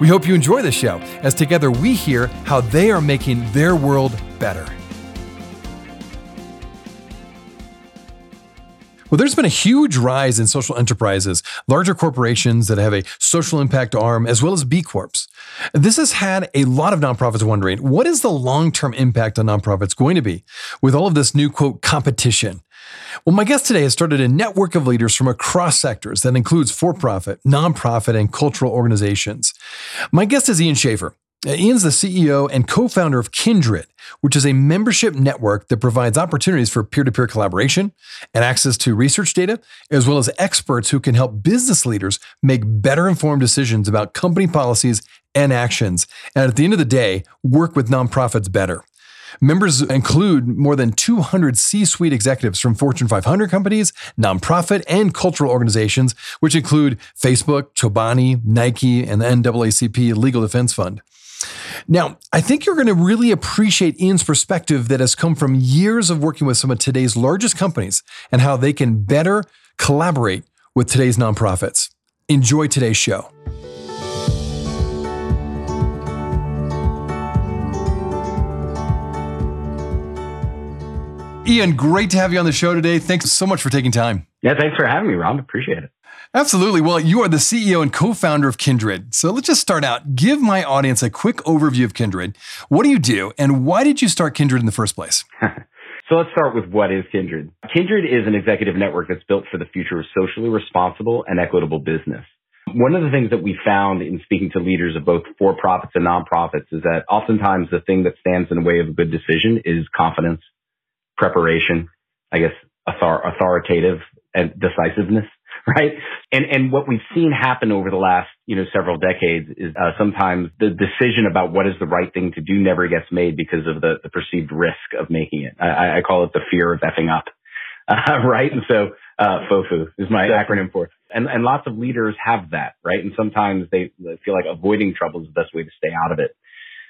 We hope you enjoy the show as together we hear how they are making their world better. Well, there's been a huge rise in social enterprises, larger corporations that have a social impact arm, as well as B Corps. This has had a lot of nonprofits wondering what is the long term impact on nonprofits going to be with all of this new quote competition? Well, my guest today has started a network of leaders from across sectors that includes for profit, nonprofit, and cultural organizations. My guest is Ian Schafer. Ian's the CEO and co founder of Kindred, which is a membership network that provides opportunities for peer to peer collaboration and access to research data, as well as experts who can help business leaders make better informed decisions about company policies and actions. And at the end of the day, work with nonprofits better. Members include more than 200 C suite executives from Fortune 500 companies, nonprofit, and cultural organizations, which include Facebook, Chobani, Nike, and the NAACP Legal Defense Fund. Now, I think you're going to really appreciate Ian's perspective that has come from years of working with some of today's largest companies and how they can better collaborate with today's nonprofits. Enjoy today's show. Ian, great to have you on the show today. Thanks so much for taking time. Yeah, thanks for having me, Rob. Appreciate it. Absolutely. Well, you are the CEO and co founder of Kindred. So let's just start out. Give my audience a quick overview of Kindred. What do you do, and why did you start Kindred in the first place? so let's start with what is Kindred. Kindred is an executive network that's built for the future of socially responsible and equitable business. One of the things that we found in speaking to leaders of both for profits and nonprofits is that oftentimes the thing that stands in the way of a good decision is confidence, preparation, I guess author- authoritative and decisiveness. right? And and what we've seen happen over the last you know several decades is uh, sometimes the decision about what is the right thing to do never gets made because of the, the perceived risk of making it. I, I call it the fear of effing up, uh, right? And so uh, FOFU is my acronym for it. And and lots of leaders have that, right? And sometimes they feel like avoiding trouble is the best way to stay out of it.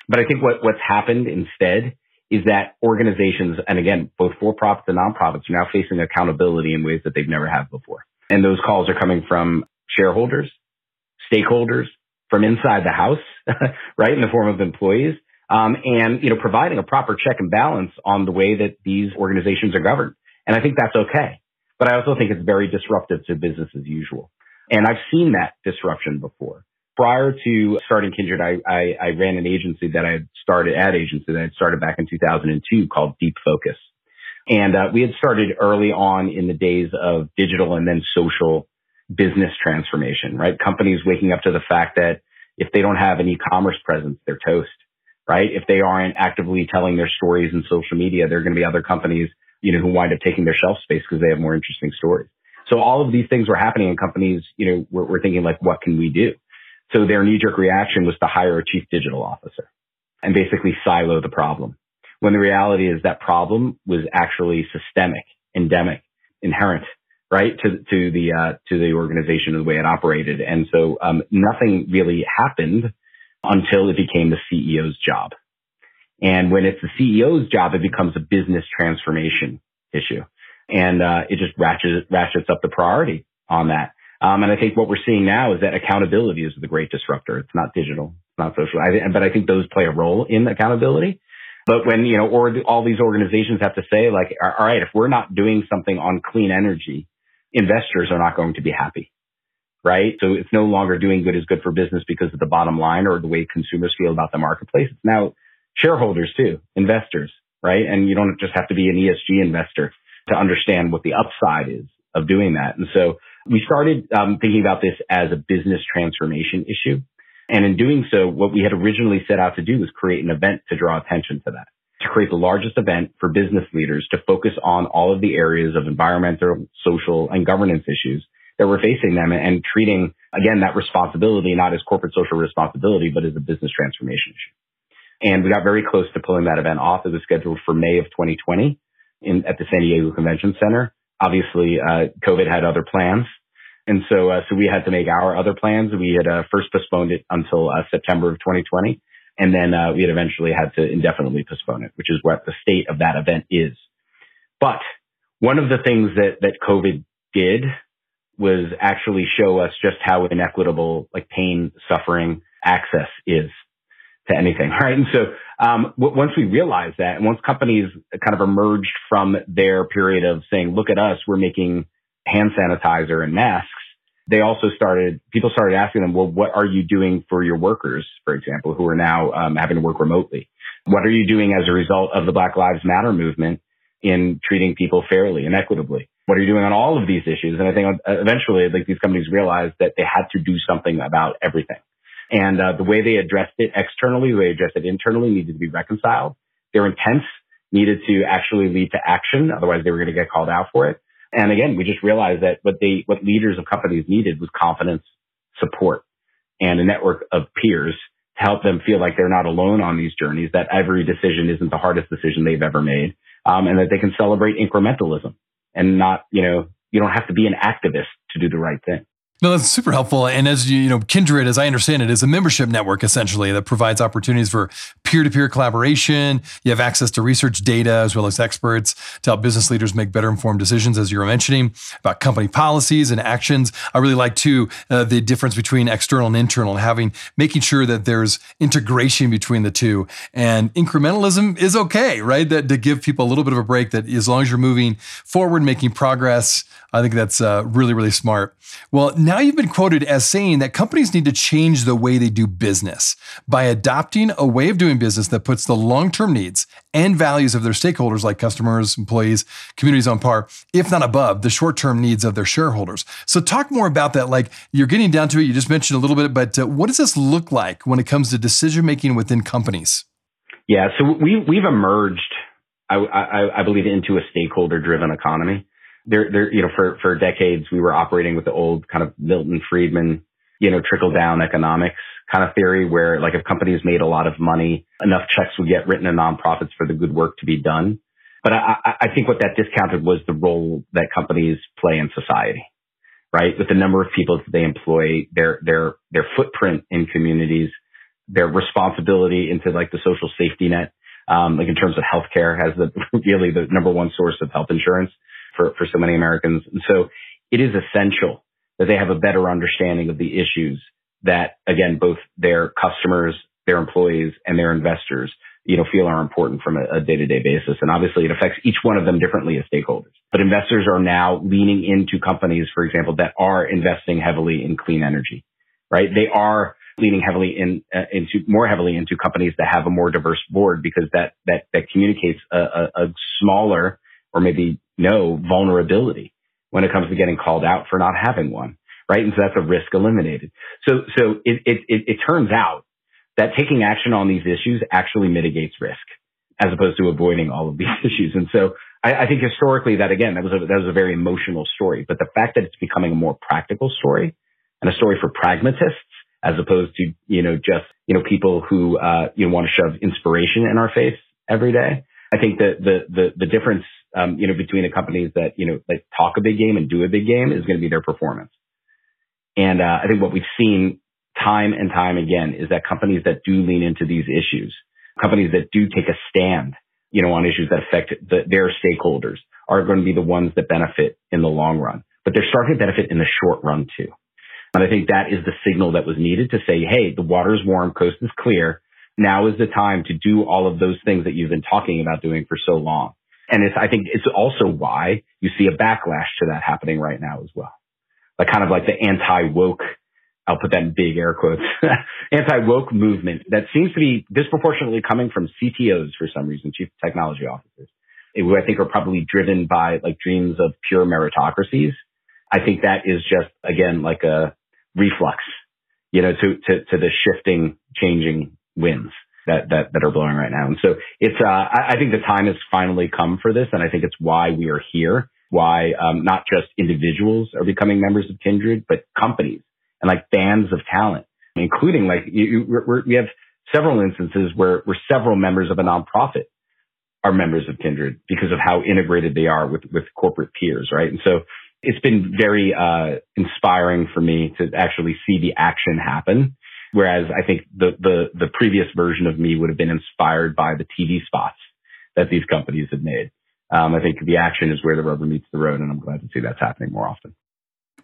But I think what what's happened instead is that organizations, and again, both for profits and nonprofits, are now facing accountability in ways that they've never had before. And those calls are coming from shareholders, stakeholders, from inside the house, right, in the form of employees, um, and you know, providing a proper check and balance on the way that these organizations are governed. And I think that's okay. But I also think it's very disruptive to business as usual. And I've seen that disruption before. Prior to starting Kindred, I, I, I ran an agency that I started, ad agency that I started back in 2002 called Deep Focus. And uh, we had started early on in the days of digital and then social business transformation, right? Companies waking up to the fact that if they don't have an e-commerce presence, they're toast, right? If they aren't actively telling their stories in social media, there are going to be other companies, you know, who wind up taking their shelf space because they have more interesting stories. So all of these things were happening in companies, you know, we're, we're thinking like, what can we do? So their knee jerk reaction was to hire a chief digital officer and basically silo the problem when the reality is that problem was actually systemic, endemic, inherent, right, to, to the, uh, to the organization and the way it operated. And so, um, nothing really happened until it became the CEO's job. And when it's the CEO's job, it becomes a business transformation issue. And, uh, it just ratchets, ratchets up the priority on that. Um, and I think what we're seeing now is that accountability is the great disruptor. It's not digital, it's not social. I, but I think those play a role in accountability. But when, you know, or all these organizations have to say like, all right, if we're not doing something on clean energy, investors are not going to be happy. Right. So it's no longer doing good is good for business because of the bottom line or the way consumers feel about the marketplace. It's now shareholders too, investors, right? And you don't just have to be an ESG investor to understand what the upside is of doing that. And so we started um, thinking about this as a business transformation issue. And in doing so, what we had originally set out to do was create an event to draw attention to that, to create the largest event for business leaders to focus on all of the areas of environmental, social, and governance issues that were facing them and treating, again, that responsibility not as corporate social responsibility, but as a business transformation issue. And we got very close to pulling that event off. It was scheduled for May of 2020 in, at the San Diego Convention Center. Obviously, uh, COVID had other plans. And so, uh, so we had to make our other plans. We had uh, first postponed it until uh, September of 2020. And then uh, we had eventually had to indefinitely postpone it, which is what the state of that event is. But one of the things that, that COVID did was actually show us just how inequitable like pain, suffering, access is to anything, right? And so um, once we realized that, and once companies kind of emerged from their period of saying, "Look at us, we're making hand sanitizer and masks," they also started. People started asking them, "Well, what are you doing for your workers, for example, who are now um, having to work remotely? What are you doing as a result of the Black Lives Matter movement in treating people fairly and equitably?" What are you doing on all of these issues? And I think uh, eventually, like these companies realized that they had to do something about everything. And uh, the way they addressed it externally, the way they addressed it internally needed to be reconciled. Their intents needed to actually lead to action. Otherwise, they were going to get called out for it. And again, we just realized that what they, what leaders of companies needed was confidence, support, and a network of peers to help them feel like they're not alone on these journeys, that every decision isn't the hardest decision they've ever made, um, and that they can celebrate incrementalism and not, you know, you don't have to be an activist to do the right thing. No, that's super helpful. And as you, you know, Kindred, as I understand it, is a membership network essentially that provides opportunities for peer-to-peer collaboration. You have access to research data as well as experts to help business leaders make better informed decisions, as you were mentioning about company policies and actions. I really like too uh, the difference between external and internal, and having making sure that there's integration between the two. And incrementalism is okay, right? That to give people a little bit of a break. That as long as you're moving forward, making progress, I think that's uh, really, really smart. Well, now you've been quoted as saying that companies need to change the way they do business by adopting a way of doing business that puts the long term needs and values of their stakeholders, like customers, employees, communities on par, if not above the short term needs of their shareholders. So, talk more about that. Like you're getting down to it, you just mentioned a little bit, but uh, what does this look like when it comes to decision making within companies? Yeah, so we, we've emerged, I, I, I believe, into a stakeholder driven economy there, there, you know, for, for decades, we were operating with the old kind of Milton Friedman, you know, trickle down economics kind of theory where like if companies made a lot of money, enough checks would get written to nonprofits for the good work to be done. But I, I think what that discounted was the role that companies play in society, right? With the number of people that they employ, their, their, their footprint in communities, their responsibility into like the social safety net, um, like in terms of healthcare has the really the number one source of health insurance for, for so many Americans. And so it is essential that they have a better understanding of the issues that, again, both their customers, their employees, and their investors, you know, feel are important from a, a day-to-day basis. And obviously it affects each one of them differently as stakeholders. But investors are now leaning into companies, for example, that are investing heavily in clean energy, right? They are leaning heavily in uh, into more heavily into companies that have a more diverse board because that that that communicates a, a, a smaller or maybe no vulnerability when it comes to getting called out for not having one, right? And so that's a risk eliminated. So, so it, it, it, turns out that taking action on these issues actually mitigates risk as opposed to avoiding all of these issues. And so I, I think historically that again, that was a, that was a very emotional story, but the fact that it's becoming a more practical story and a story for pragmatists as opposed to, you know, just, you know, people who, uh, you know, want to shove inspiration in our face every day. I think that the, the, the difference um, you know, between the companies that, you know, that talk a big game and do a big game is going to be their performance. And uh, I think what we've seen time and time again is that companies that do lean into these issues, companies that do take a stand, you know, on issues that affect the, their stakeholders are going to be the ones that benefit in the long run. But they're starting to benefit in the short run too. And I think that is the signal that was needed to say, hey, the water's warm, coast is clear. Now is the time to do all of those things that you've been talking about doing for so long. And it's, I think it's also why you see a backlash to that happening right now as well. Like kind of like the anti-woke, I'll put that in big air quotes, anti-woke movement that seems to be disproportionately coming from CTOs for some reason, chief technology officers, who I think are probably driven by like dreams of pure meritocracies. I think that is just, again, like a reflux, you know, to, to, to the shifting, changing winds that, that, that are blowing right now. And so it's, uh, I, I think the time has finally come for this. And I think it's why we are here why um, not just individuals are becoming members of Kindred, but companies and like bands of talent, including like you, you, we have several instances where, where several members of a nonprofit are members of Kindred because of how integrated they are with, with corporate peers, right? And so it's been very uh, inspiring for me to actually see the action happen. Whereas I think the, the, the previous version of me would have been inspired by the TV spots that these companies have made. Um, I think the action is where the rubber meets the road, and I'm glad to see that's happening more often.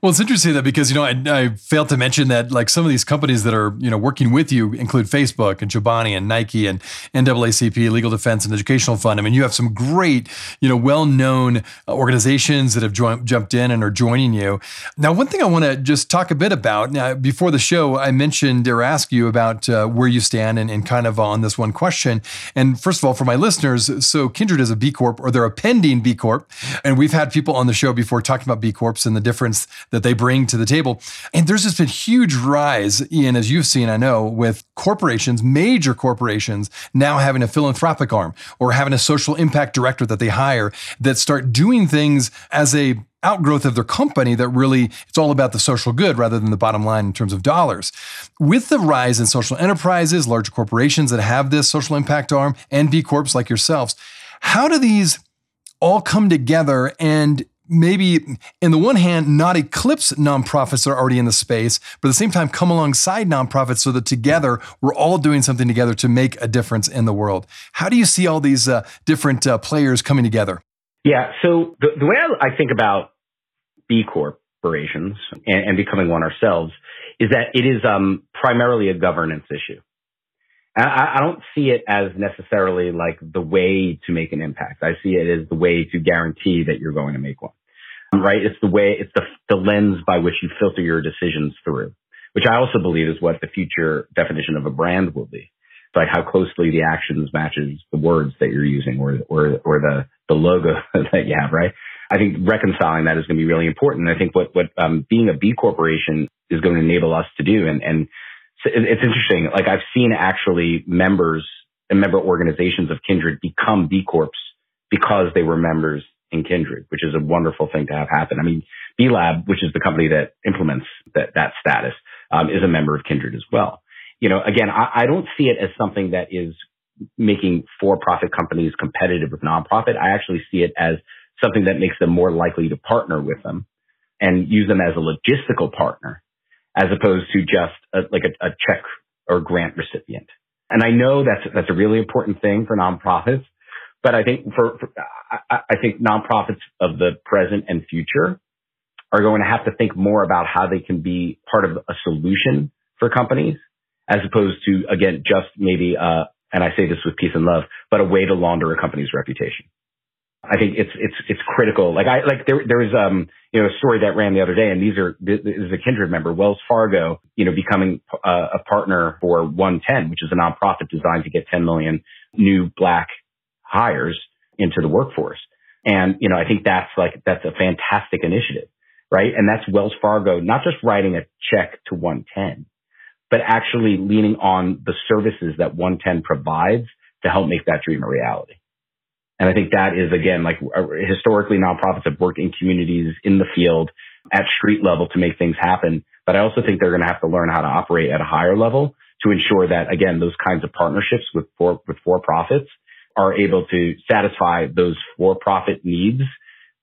Well, it's interesting that because you know I, I, failed to mention that like some of these companies that are you know working with you include Facebook and Chobani and Nike and NAACP, Legal Defense and Educational Fund. I mean, you have some great you know well-known organizations that have joined, jumped in and are joining you. Now, one thing I want to just talk a bit about now before the show, I mentioned or asked you about uh, where you stand and, and kind of on this one question. And first of all, for my listeners, so Kindred is a B Corp or they're a pending B Corp, and we've had people on the show before talking about B Corps and the difference that they bring to the table. And there's just been huge rise, Ian, as you've seen, I know, with corporations, major corporations now having a philanthropic arm or having a social impact director that they hire that start doing things as a outgrowth of their company that really it's all about the social good rather than the bottom line in terms of dollars. With the rise in social enterprises, larger corporations that have this social impact arm and B Corps like yourselves, how do these all come together and maybe in the one hand not eclipse nonprofits that are already in the space but at the same time come alongside nonprofits so that together we're all doing something together to make a difference in the world. How do you see all these uh, different uh, players coming together? Yeah so the, the way I, I, think about b corporations and, and, becoming one ourselves is that it is um, primarily a governance issue. I, I don't see it as necessarily like the way to make an impact. I see it as the way to guarantee that you're going to make one right? It's the way, it's the, the lens by which you filter your decisions through, which I also believe is what the future definition of a brand will be. It's like how closely the actions matches the words that you're using or, or, or the, the logo that you have, right? I think reconciling that is going to be really important. I think what, what, um, being a B corporation is going to enable us to do. And, and it's interesting. Like I've seen actually members and member organizations of Kindred become B Corps because they were members in Kindred, which is a wonderful thing to have happen. I mean, B Lab, which is the company that implements that, that status, um, is a member of Kindred as well. You know, again, I, I don't see it as something that is making for-profit companies competitive with nonprofit. I actually see it as something that makes them more likely to partner with them and use them as a logistical partner as opposed to just a, like a, a check or grant recipient. And I know that's, that's a really important thing for nonprofits. But I think for, for I, I think nonprofits of the present and future are going to have to think more about how they can be part of a solution for companies as opposed to, again, just maybe, uh, and I say this with peace and love, but a way to launder a company's reputation. I think it's, it's, it's critical. Like I, like there, there was, um, you know, a story that ran the other day and these are, this is a kindred member, Wells Fargo, you know, becoming uh, a partner for OneTen, which is a nonprofit designed to get 10 million new black hires into the workforce. And, you know, I think that's like, that's a fantastic initiative, right? And that's Wells Fargo, not just writing a check to OneTen, but actually leaning on the services that OneTen provides to help make that dream a reality. And I think that is again, like uh, historically nonprofits have worked in communities in the field at street level to make things happen. But I also think they're going to have to learn how to operate at a higher level to ensure that again, those kinds of partnerships with for, with for profits are able to satisfy those for-profit needs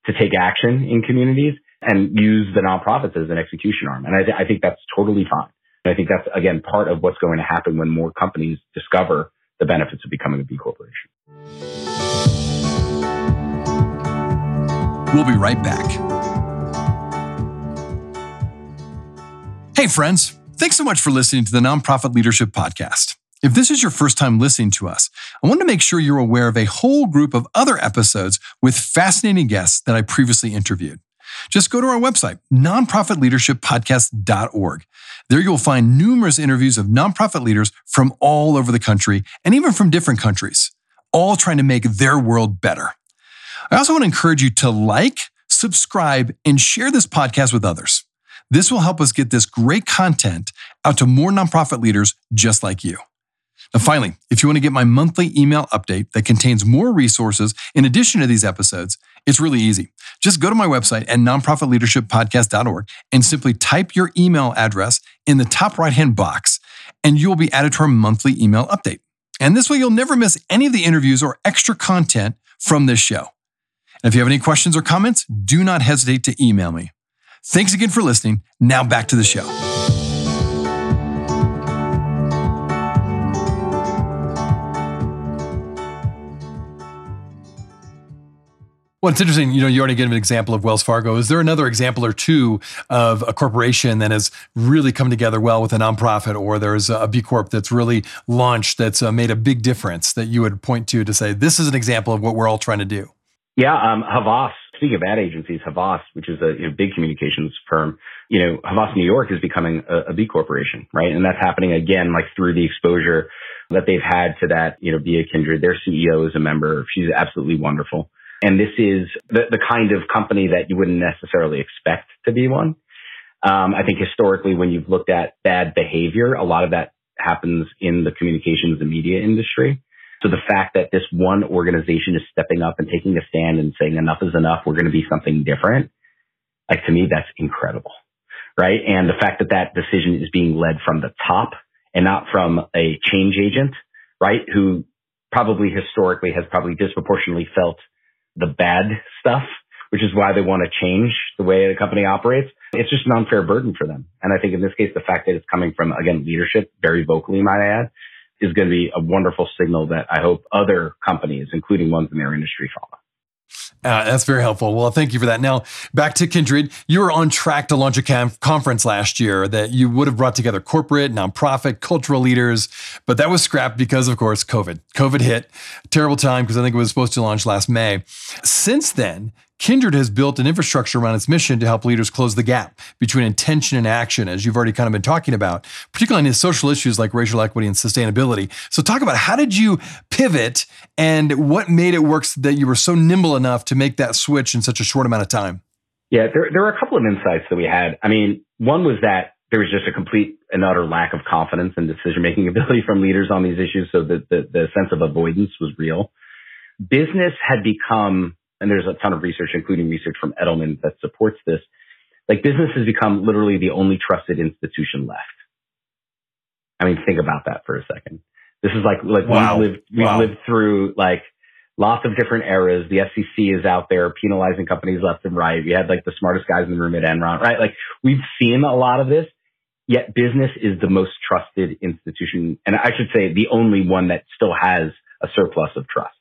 to take action in communities and use the nonprofits as an execution arm. And I, th- I think that's totally fine. And I think that's again part of what's going to happen when more companies discover the benefits of becoming a B corporation. We'll be right back. Hey, friends. Thanks so much for listening to the Nonprofit Leadership Podcast. If this is your first time listening to us, I want to make sure you're aware of a whole group of other episodes with fascinating guests that I previously interviewed. Just go to our website, nonprofitleadershippodcast.org. There you'll find numerous interviews of nonprofit leaders from all over the country and even from different countries, all trying to make their world better. I also want to encourage you to like, subscribe, and share this podcast with others. This will help us get this great content out to more nonprofit leaders just like you. Now, finally, if you want to get my monthly email update that contains more resources in addition to these episodes, It's really easy. Just go to my website at nonprofitleadershippodcast.org and simply type your email address in the top right hand box, and you will be added to our monthly email update. And this way, you'll never miss any of the interviews or extra content from this show. And if you have any questions or comments, do not hesitate to email me. Thanks again for listening. Now back to the show. Well, it's interesting. You know, you already gave an example of Wells Fargo. Is there another example or two of a corporation that has really come together well with a nonprofit, or there's a B Corp that's really launched that's uh, made a big difference that you would point to to say this is an example of what we're all trying to do? Yeah, um, Havas. Speaking of ad agencies, Havas, which is a you know, big communications firm, you know, Havas New York is becoming a, a B corporation, right? And that's happening again, like through the exposure that they've had to that, you know, be a kindred. Their CEO is a member. She's absolutely wonderful. And this is the, the kind of company that you wouldn't necessarily expect to be one. Um, I think historically, when you've looked at bad behavior, a lot of that happens in the communications and media industry. So the fact that this one organization is stepping up and taking a stand and saying enough is enough, we're going to be something different. Like to me, that's incredible. Right. And the fact that that decision is being led from the top and not from a change agent, right? Who probably historically has probably disproportionately felt the bad stuff, which is why they want to change the way the company operates. It's just an unfair burden for them. And I think in this case, the fact that it's coming from, again, leadership, very vocally, might I add, is going to be a wonderful signal that I hope other companies, including ones in their industry, follow. Uh, that's very helpful. Well, thank you for that. Now, back to Kindred. You were on track to launch a conference last year that you would have brought together corporate, nonprofit, cultural leaders, but that was scrapped because, of course, COVID. COVID hit. Terrible time because I think it was supposed to launch last May. Since then, Kindred has built an infrastructure around its mission to help leaders close the gap between intention and action, as you've already kind of been talking about, particularly in social issues like racial equity and sustainability. So, talk about how did you pivot and what made it work that you were so nimble enough to make that switch in such a short amount of time? Yeah, there, there were a couple of insights that we had. I mean, one was that there was just a complete and utter lack of confidence and decision making ability from leaders on these issues. So, the, the, the sense of avoidance was real. Business had become and there's a ton of research, including research from Edelman that supports this. Like business has become literally the only trusted institution left. I mean, think about that for a second. This is like, like wow. we've lived, we've wow. lived through like lots of different eras. The SEC is out there penalizing companies left and right. We had like the smartest guys in the room at Enron, right? Like we've seen a lot of this, yet business is the most trusted institution. And I should say the only one that still has a surplus of trust.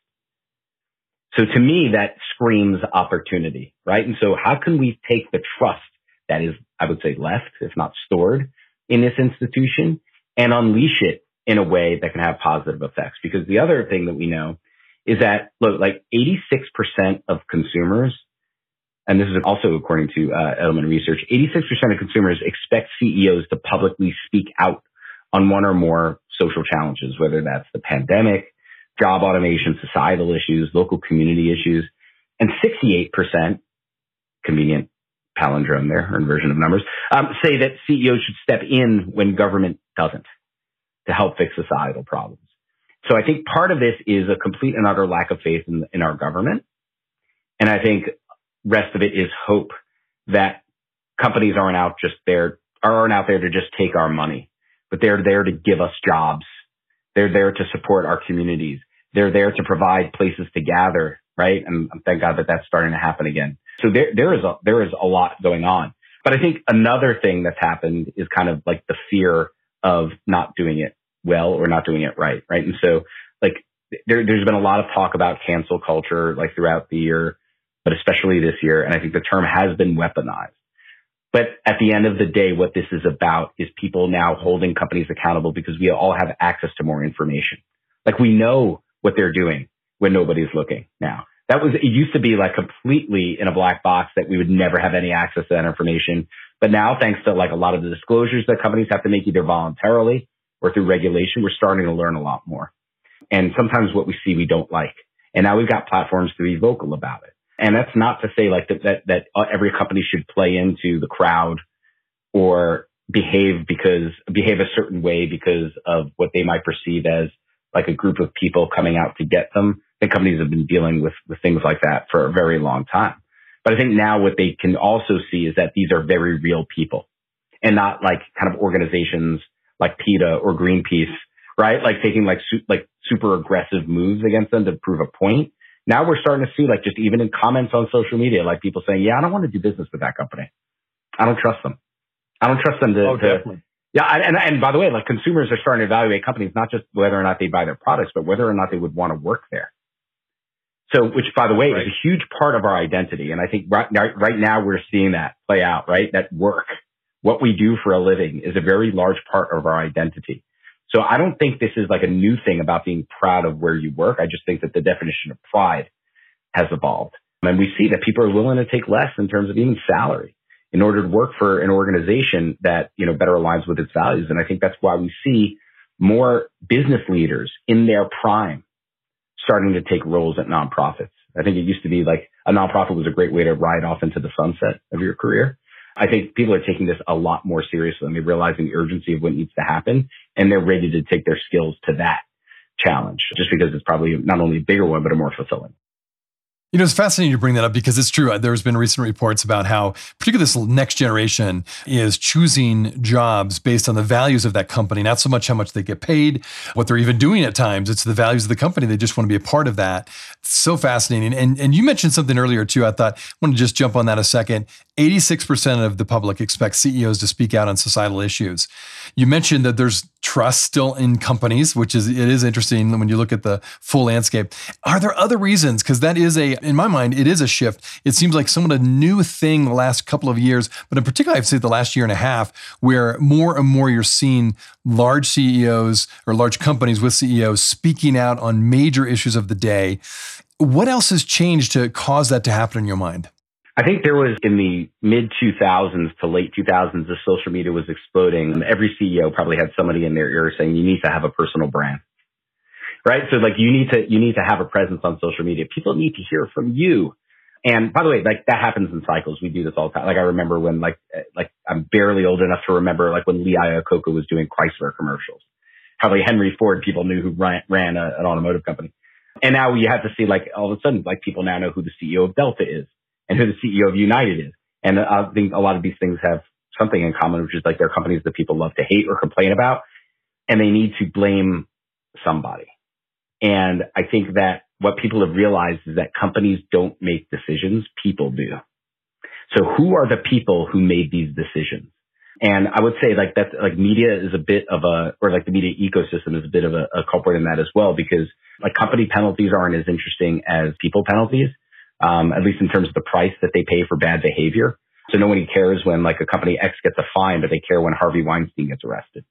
So to me, that screams opportunity, right? And so how can we take the trust that is, I would say left, if not stored in this institution and unleash it in a way that can have positive effects? Because the other thing that we know is that look, like 86% of consumers, and this is also according to uh, Edelman Research, 86% of consumers expect CEOs to publicly speak out on one or more social challenges, whether that's the pandemic, job automation, societal issues, local community issues, and 68%, convenient palindrome there, or inversion of numbers, um, say that CEOs should step in when government doesn't to help fix societal problems. So I think part of this is a complete and utter lack of faith in, in our government. And I think rest of it is hope that companies aren't out just there, aren't out there to just take our money, but they're there to give us jobs. They're there to support our communities. They're there to provide places to gather, right? And thank God that that's starting to happen again. So there, there is a, there is a lot going on. But I think another thing that's happened is kind of like the fear of not doing it well or not doing it right, right? And so like there, there's been a lot of talk about cancel culture like throughout the year, but especially this year. And I think the term has been weaponized. But at the end of the day, what this is about is people now holding companies accountable because we all have access to more information. Like we know what they're doing when nobody's looking now. That was, it used to be like completely in a black box that we would never have any access to that information. But now, thanks to like a lot of the disclosures that companies have to make either voluntarily or through regulation, we're starting to learn a lot more. And sometimes what we see, we don't like. And now we've got platforms to be vocal about it. And that's not to say like that, that, that uh, every company should play into the crowd or behave because, behave a certain way because of what they might perceive as like a group of people coming out to get them think companies have been dealing with, with things like that for a very long time. But I think now what they can also see is that these are very real people and not like kind of organizations like PETA or Greenpeace, right? Like taking like, su- like super aggressive moves against them to prove a point. Now we're starting to see like just even in comments on social media, like people saying, yeah, I don't want to do business with that company. I don't trust them. I don't trust them to, oh, to yeah. And, and by the way, like consumers are starting to evaluate companies, not just whether or not they buy their products, but whether or not they would want to work there. So, which by the way right. is a huge part of our identity. And I think right, right now we're seeing that play out, right? That work, what we do for a living is a very large part of our identity. So I don't think this is like a new thing about being proud of where you work. I just think that the definition of pride has evolved. And we see that people are willing to take less in terms of even salary in order to work for an organization that, you know, better aligns with its values. And I think that's why we see more business leaders in their prime starting to take roles at nonprofits. I think it used to be like a nonprofit was a great way to ride off into the sunset of your career. I think people are taking this a lot more seriously and they're realizing the urgency of what needs to happen and they're ready to take their skills to that challenge just because it's probably not only a bigger one, but a more fulfilling. You know, it's fascinating to bring that up because it's true. There's been recent reports about how, particularly this next generation, is choosing jobs based on the values of that company, not so much how much they get paid, what they're even doing at times. It's the values of the company. They just want to be a part of that. So fascinating. And and you mentioned something earlier too. I thought I want to just jump on that a second. 86% of the public expect CEOs to speak out on societal issues. You mentioned that there's trust still in companies, which is it is interesting when you look at the full landscape. Are there other reasons? Because that is a, in my mind, it is a shift. It seems like somewhat a new thing the last couple of years, but in particular, I'd say the last year and a half, where more and more you're seeing large CEOs or large companies with CEOs speaking out on major issues of the day. What else has changed to cause that to happen in your mind? I think there was in the mid 2000s to late 2000s, as social media was exploding, every CEO probably had somebody in their ear saying, you need to have a personal brand. Right. So like you need to, you need to have a presence on social media. People need to hear from you. And by the way, like that happens in cycles. We do this all the time. Like I remember when like, like I'm barely old enough to remember like when Lee Iacocca was doing Chrysler commercials. How like Henry Ford, people knew who ran, ran a, an automotive company. And now you have to see like all of a sudden, like people now know who the CEO of Delta is and who the CEO of United is. And I think a lot of these things have something in common, which is like they're companies that people love to hate or complain about, and they need to blame somebody. And I think that what people have realized is that companies don't make decisions, people do. So who are the people who made these decisions? And I would say like that, like media is a bit of a, or like the media ecosystem is a bit of a, a culprit in that as well, because like company penalties aren't as interesting as people penalties um, at least in terms of the price that they pay for bad behavior. So nobody cares when like a company X gets a fine, but they care when Harvey Weinstein gets arrested.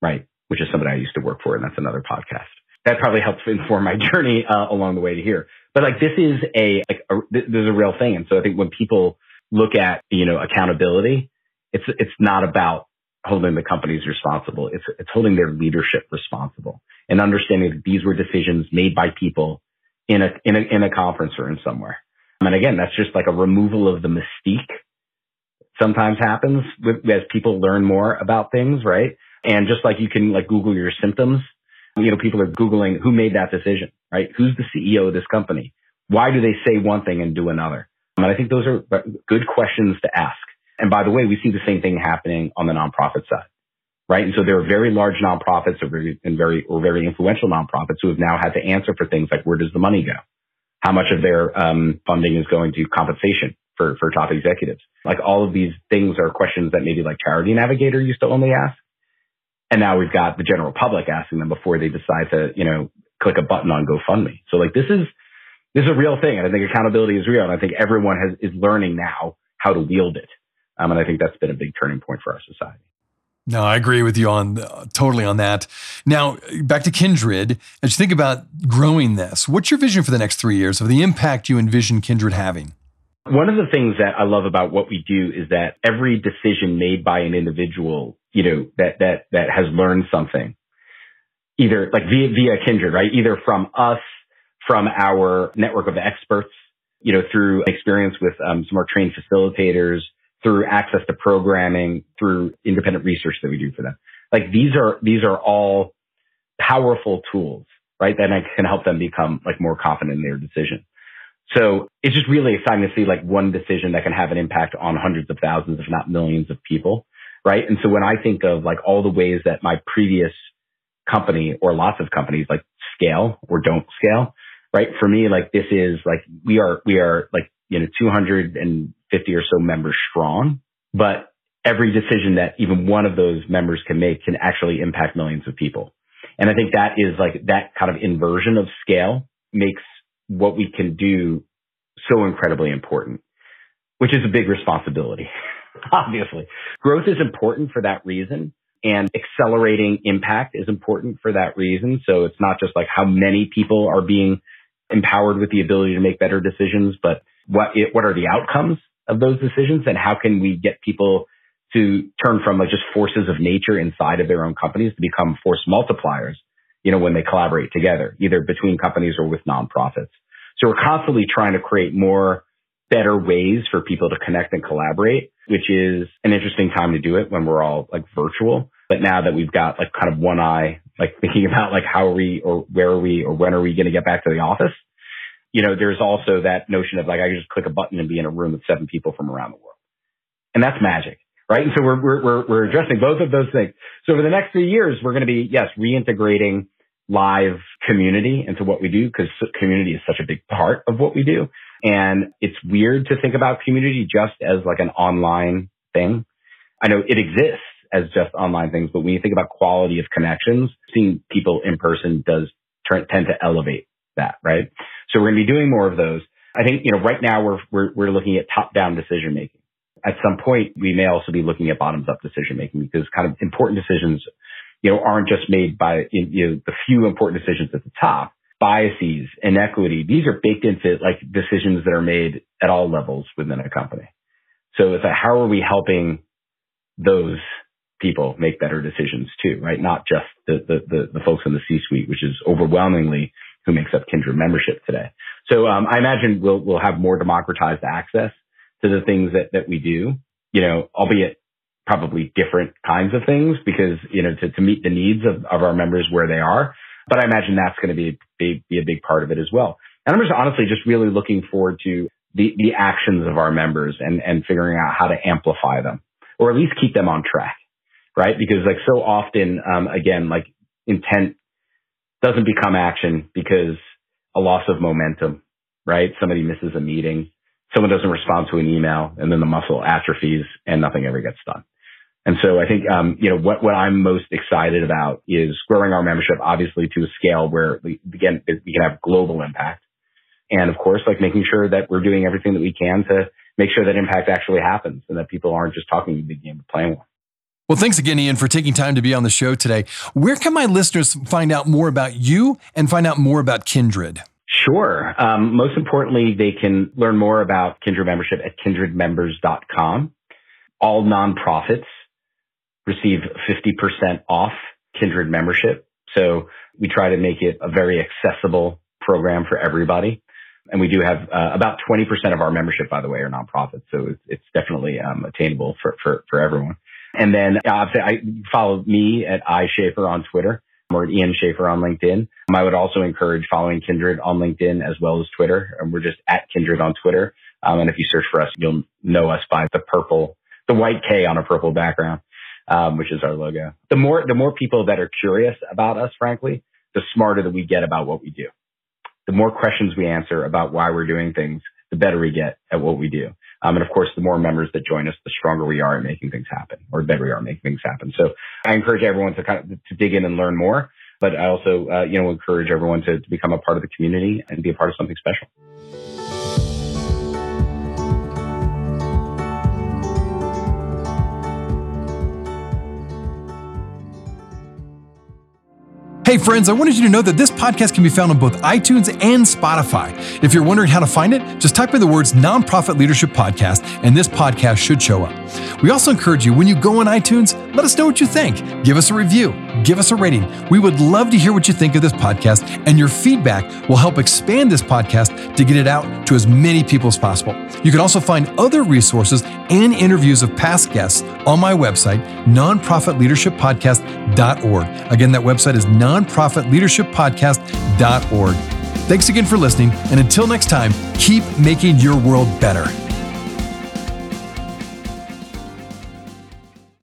Right. Which is somebody I used to work for. And that's another podcast. That probably helps inform my journey uh, along the way to here. But like this is a, like a, this is a real thing. And so I think when people look at, you know, accountability, it's, it's not about holding the companies responsible. It's, it's holding their leadership responsible and understanding that these were decisions made by people in a, in a, in a conference room somewhere. And again, that's just like a removal of the mystique sometimes happens with, as people learn more about things, right? And just like you can like Google your symptoms, you know, people are Googling who made that decision, right? Who's the CEO of this company? Why do they say one thing and do another? And I think those are good questions to ask. And by the way, we see the same thing happening on the nonprofit side right? And so there are very large nonprofits or very, and very, or very influential nonprofits who have now had to answer for things like where does the money go? How much of their um, funding is going to compensation for, for top executives? Like all of these things are questions that maybe like Charity Navigator used to only ask. And now we've got the general public asking them before they decide to, you know, click a button on GoFundMe. So like this is, this is a real thing. And I think accountability is real. And I think everyone has, is learning now how to wield it. Um, and I think that's been a big turning point for our society. No, I agree with you on uh, totally on that. Now, back to Kindred. As you think about growing this, what's your vision for the next three years of the impact you envision Kindred having? One of the things that I love about what we do is that every decision made by an individual, you know, that that that has learned something, either like via via Kindred, right? Either from us, from our network of experts, you know, through experience with um, some more trained facilitators, through access to programming, through independent research that we do for them. Like these are, these are all powerful tools right? That I can help them become like more confident in their decision. So it's just really exciting to see like one decision that can have an impact on hundreds of thousands, if not millions of people. Right. And so when I think of like all the ways that my previous company or lots of companies like scale or don't scale, right? For me, like this is like we are, we are like, you know, 250 or so members strong, but every decision that even one of those members can make can actually impact millions of people. And I think that is like that kind of inversion of scale makes what we can do so incredibly important, which is a big responsibility, obviously. Growth is important for that reason. And accelerating impact is important for that reason. So it's not just like how many people are being empowered with the ability to make better decisions, but what it, what are the outcomes of those decisions and how can we get people to turn from like just forces of nature inside of their own companies to become force multipliers you know, when they collaborate together, either between companies or with nonprofits. So we're constantly trying to create more better ways for people to connect and collaborate, which is an interesting time to do it when we're all like virtual. But now that we've got like kind of one eye, like thinking about like how are we or where are we or when are we going to get back to the office? You know, there's also that notion of like, I can just click a button and be in a room with seven people from around the world. And that's magic right? And so we're, we're, we're addressing both of those things. So over the next few years, we're going to be, yes, reintegrating live community into what we do because community is such a big part of what we do. And it's weird to think about community just as like an online thing. I know it exists as just online things, but when you think about quality of connections, seeing people in person does tend to elevate that, right? So we're going to be doing more of those. I think, you know, right now we're, we're, we're looking at top down decision making. At some point, we may also be looking at bottoms up decision making because kind of important decisions you know, aren't just made by, you know, the few important decisions at the top. Biases, inequity, these are baked into like decisions that are made at all levels within a company. So it's like, how are we helping those people make better decisions too, right? Not just the, the, the, the folks in the C-suite, which is overwhelmingly who makes up Kindred membership today. So um, I imagine we'll we'll have more democratized access to the things that that we do. You know, albeit probably different kinds of things because, you know, to, to meet the needs of, of our members where they are. But I imagine that's going to be, be, be a big part of it as well. And I'm just honestly just really looking forward to the, the actions of our members and, and figuring out how to amplify them or at least keep them on track. Right. Because like so often, um, again, like intent doesn't become action because a loss of momentum, right? Somebody misses a meeting. Someone doesn't respond to an email and then the muscle atrophies and nothing ever gets done. And so I think, um, you know, what, what I'm most excited about is growing our membership, obviously to a scale where we, again, we can have global impact. And of course, like making sure that we're doing everything that we can to make sure that impact actually happens and that people aren't just talking the game, but playing one. Well, thanks again, Ian, for taking time to be on the show today. Where can my listeners find out more about you and find out more about Kindred? Sure. Um, most importantly, they can learn more about Kindred membership at kindredmembers.com. All nonprofits receive 50% off Kindred membership. So we try to make it a very accessible program for everybody. And we do have uh, about 20% of our membership, by the way, are nonprofits. So it's, it's definitely um, attainable for, for, for everyone. And then uh, I follow me at iSchafer on Twitter or Ian Schafer on LinkedIn. I would also encourage following Kindred on LinkedIn as well as Twitter. And we're just at Kindred on Twitter. Um, and if you search for us, you'll know us by the purple, the white K on a purple background um, which is our logo. The more the more people that are curious about us, frankly, the smarter that we get about what we do. The more questions we answer about why we're doing things, the better we get at what we do. Um, and of course, the more members that join us, the stronger we are at making things happen, or the better we are at making things happen. So I encourage everyone to kind of to dig in and learn more. But I also, uh, you know, encourage everyone to, to become a part of the community and be a part of something special. Hey, friends, I wanted you to know that this podcast can be found on both iTunes and Spotify. If you're wondering how to find it, just type in the words Nonprofit Leadership Podcast, and this podcast should show up. We also encourage you when you go on iTunes, let us know what you think. Give us a review, give us a rating. We would love to hear what you think of this podcast, and your feedback will help expand this podcast to get it out to as many people as possible. You can also find other resources and interviews of past guests on my website, nonprofitleadershippodcast.org. Again, that website is non nonprofitleadershippodcast.org Thanks again for listening, and until next time, keep making your world better.